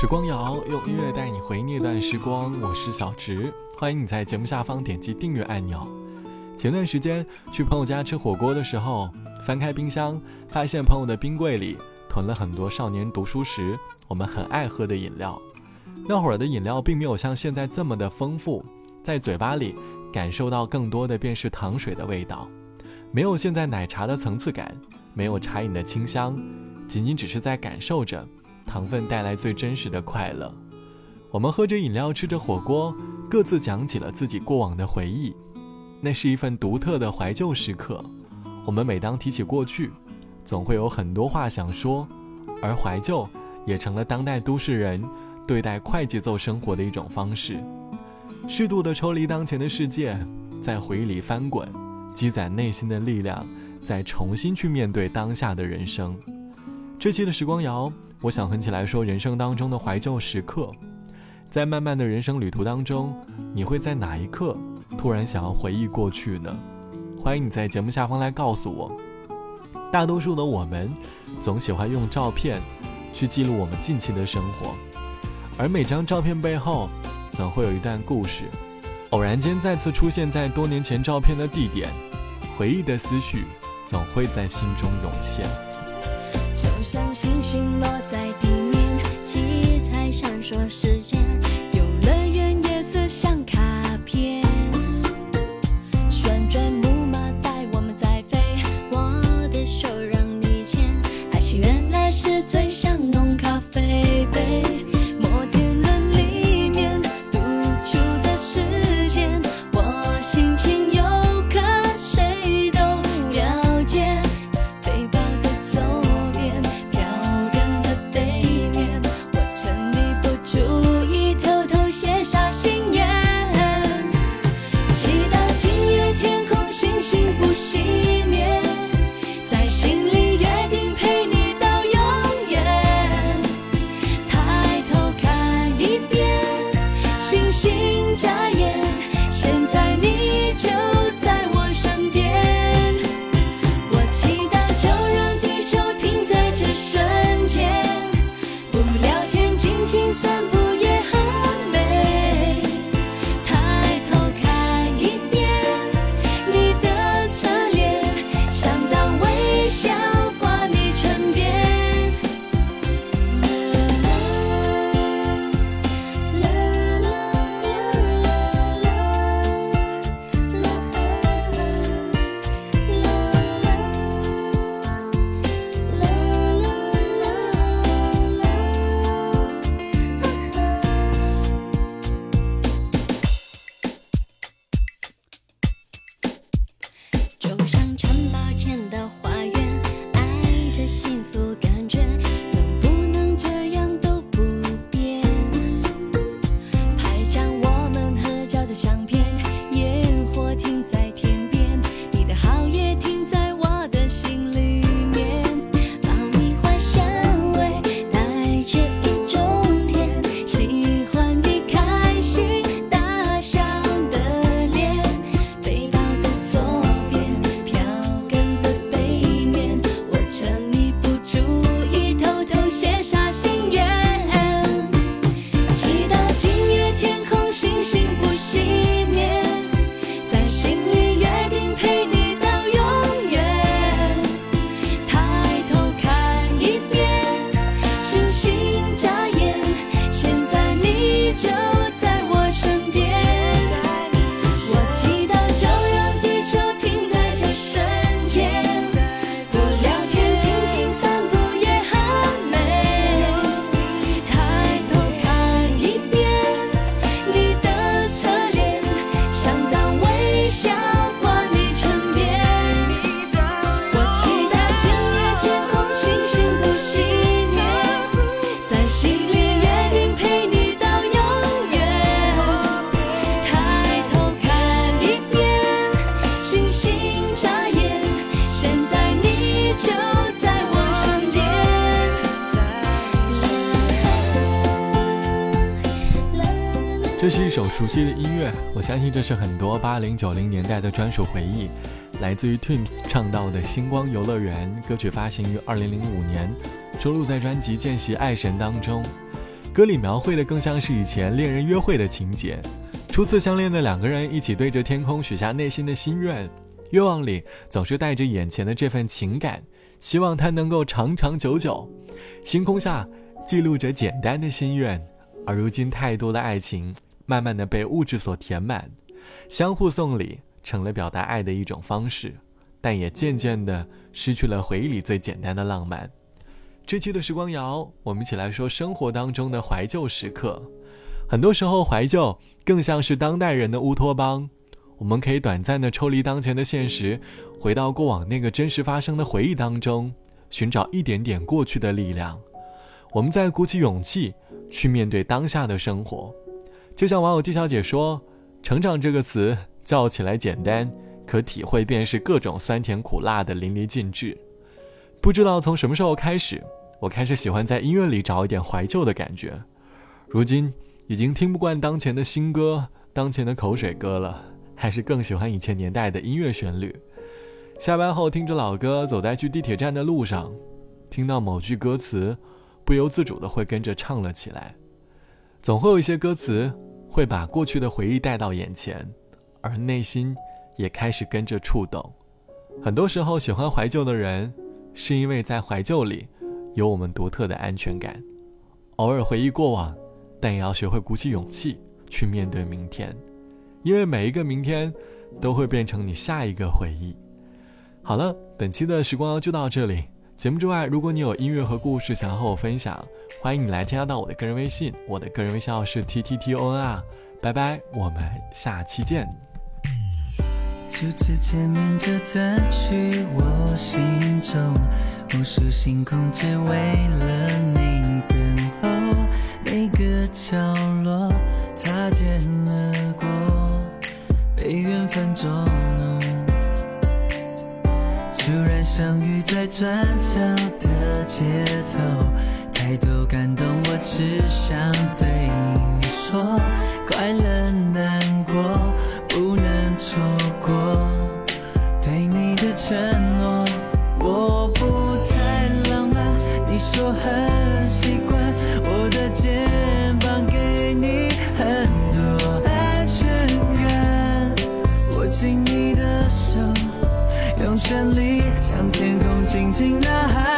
时光谣用音乐带你回那段时光，我是小植，欢迎你在节目下方点击订阅按钮。前段时间去朋友家吃火锅的时候，翻开冰箱，发现朋友的冰柜里囤了很多少年读书时我们很爱喝的饮料。那会儿的饮料并没有像现在这么的丰富，在嘴巴里感受到更多的便是糖水的味道，没有现在奶茶的层次感，没有茶饮的清香，仅仅只是在感受着。糖分带来最真实的快乐。我们喝着饮料，吃着火锅，各自讲起了自己过往的回忆。那是一份独特的怀旧时刻。我们每当提起过去，总会有很多话想说，而怀旧也成了当代都市人对待快节奏生活的一种方式。适度的抽离当前的世界，在回忆里翻滚，积攒内心的力量，再重新去面对当下的人生。这期的时光谣。我想哼起来说人生当中的怀旧时刻，在漫漫的人生旅途当中，你会在哪一刻突然想要回忆过去呢？欢迎你在节目下方来告诉我。大多数的我们，总喜欢用照片去记录我们近期的生活，而每张照片背后，总会有一段故事。偶然间再次出现在多年前照片的地点，回忆的思绪总会在心中涌现。像星星首熟悉的音乐，我相信这是很多八零九零年代的专属回忆，来自于 Twins 唱到的《星光游乐园》歌曲发行于二零零五年，收录在专辑《见习爱神》当中。歌里描绘的更像是以前恋人约会的情节，初次相恋的两个人一起对着天空许下内心的心愿，愿望里总是带着眼前的这份情感，希望它能够长长久久。星空下记录着简单的心愿，而如今太多的爱情慢慢的被物质所填满，相互送礼成了表达爱的一种方式。但也渐渐地失去了回忆里最简单的浪漫。这期的时光谣，我们一起来说生活当中的怀旧时刻。很多时候，怀旧更像是当代人的乌托邦。我们可以短暂的抽离当前的现实，回到过往那个真实发生的回忆当中，寻找一点点过去的力量。我们再鼓起勇气去面对当下的生活。就像网友季小姐说：“成长这个词叫起来简单。”可体会便是各种酸甜苦辣的淋漓尽致。不知道从什么时候开始，我开始喜欢在音乐里找一点怀旧的感觉。如今已经听不惯当前的新歌、当前的口水歌了，还是更喜欢以前年代的音乐旋律。下班后听着老歌，走在去地铁站的路上，听到某句歌词，不由自主的会跟着唱了起来。总会有一些歌词会把过去的回忆带到眼前，而内心。也开始跟着触动。很多时候，喜欢怀旧的人，是因为在怀旧里有我们独特的安全感。偶尔回忆过往，但也要学会鼓起勇气去面对明天，因为每一个明天都会变成你下一个回忆。好了，本期的时光就到这里。节目之外，如果你有音乐和故事想要和我分享，欢迎你来添加到我的个人微信，我的个人微信号是 t t t o n 啊。拜拜，我们下期见。初次见面就占据我心中无数星空，只为了你等候。每个角落擦肩而过，被缘分捉弄。相遇在转角的街头，太多感动，我只想对你说，快乐难过不能错过。对你的承诺，我不太浪漫。你说很习惯我的肩膀，给你很多安全感。握紧你的手，用全力静的海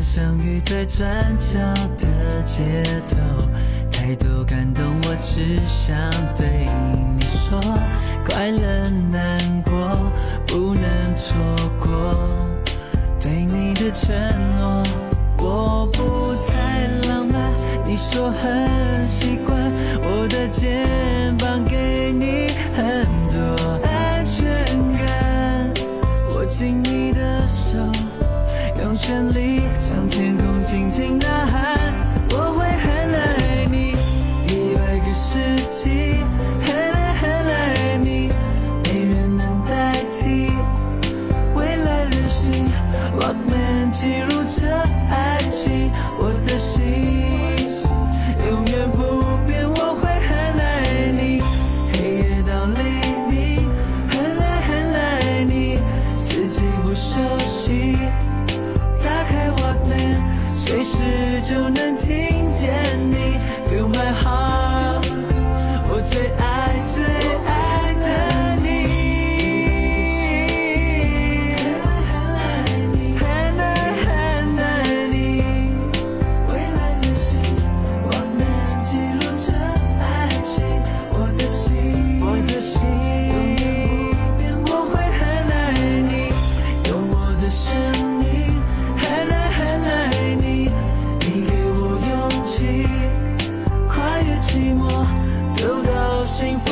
相遇在转角的街头，太多感动，我只想对你说，快乐难过不能错过，对你的承诺，我不太浪漫，你说很习惯我的肩膀，给你很多安全感，握紧你的手，用全力向天空。轻轻呐喊，sem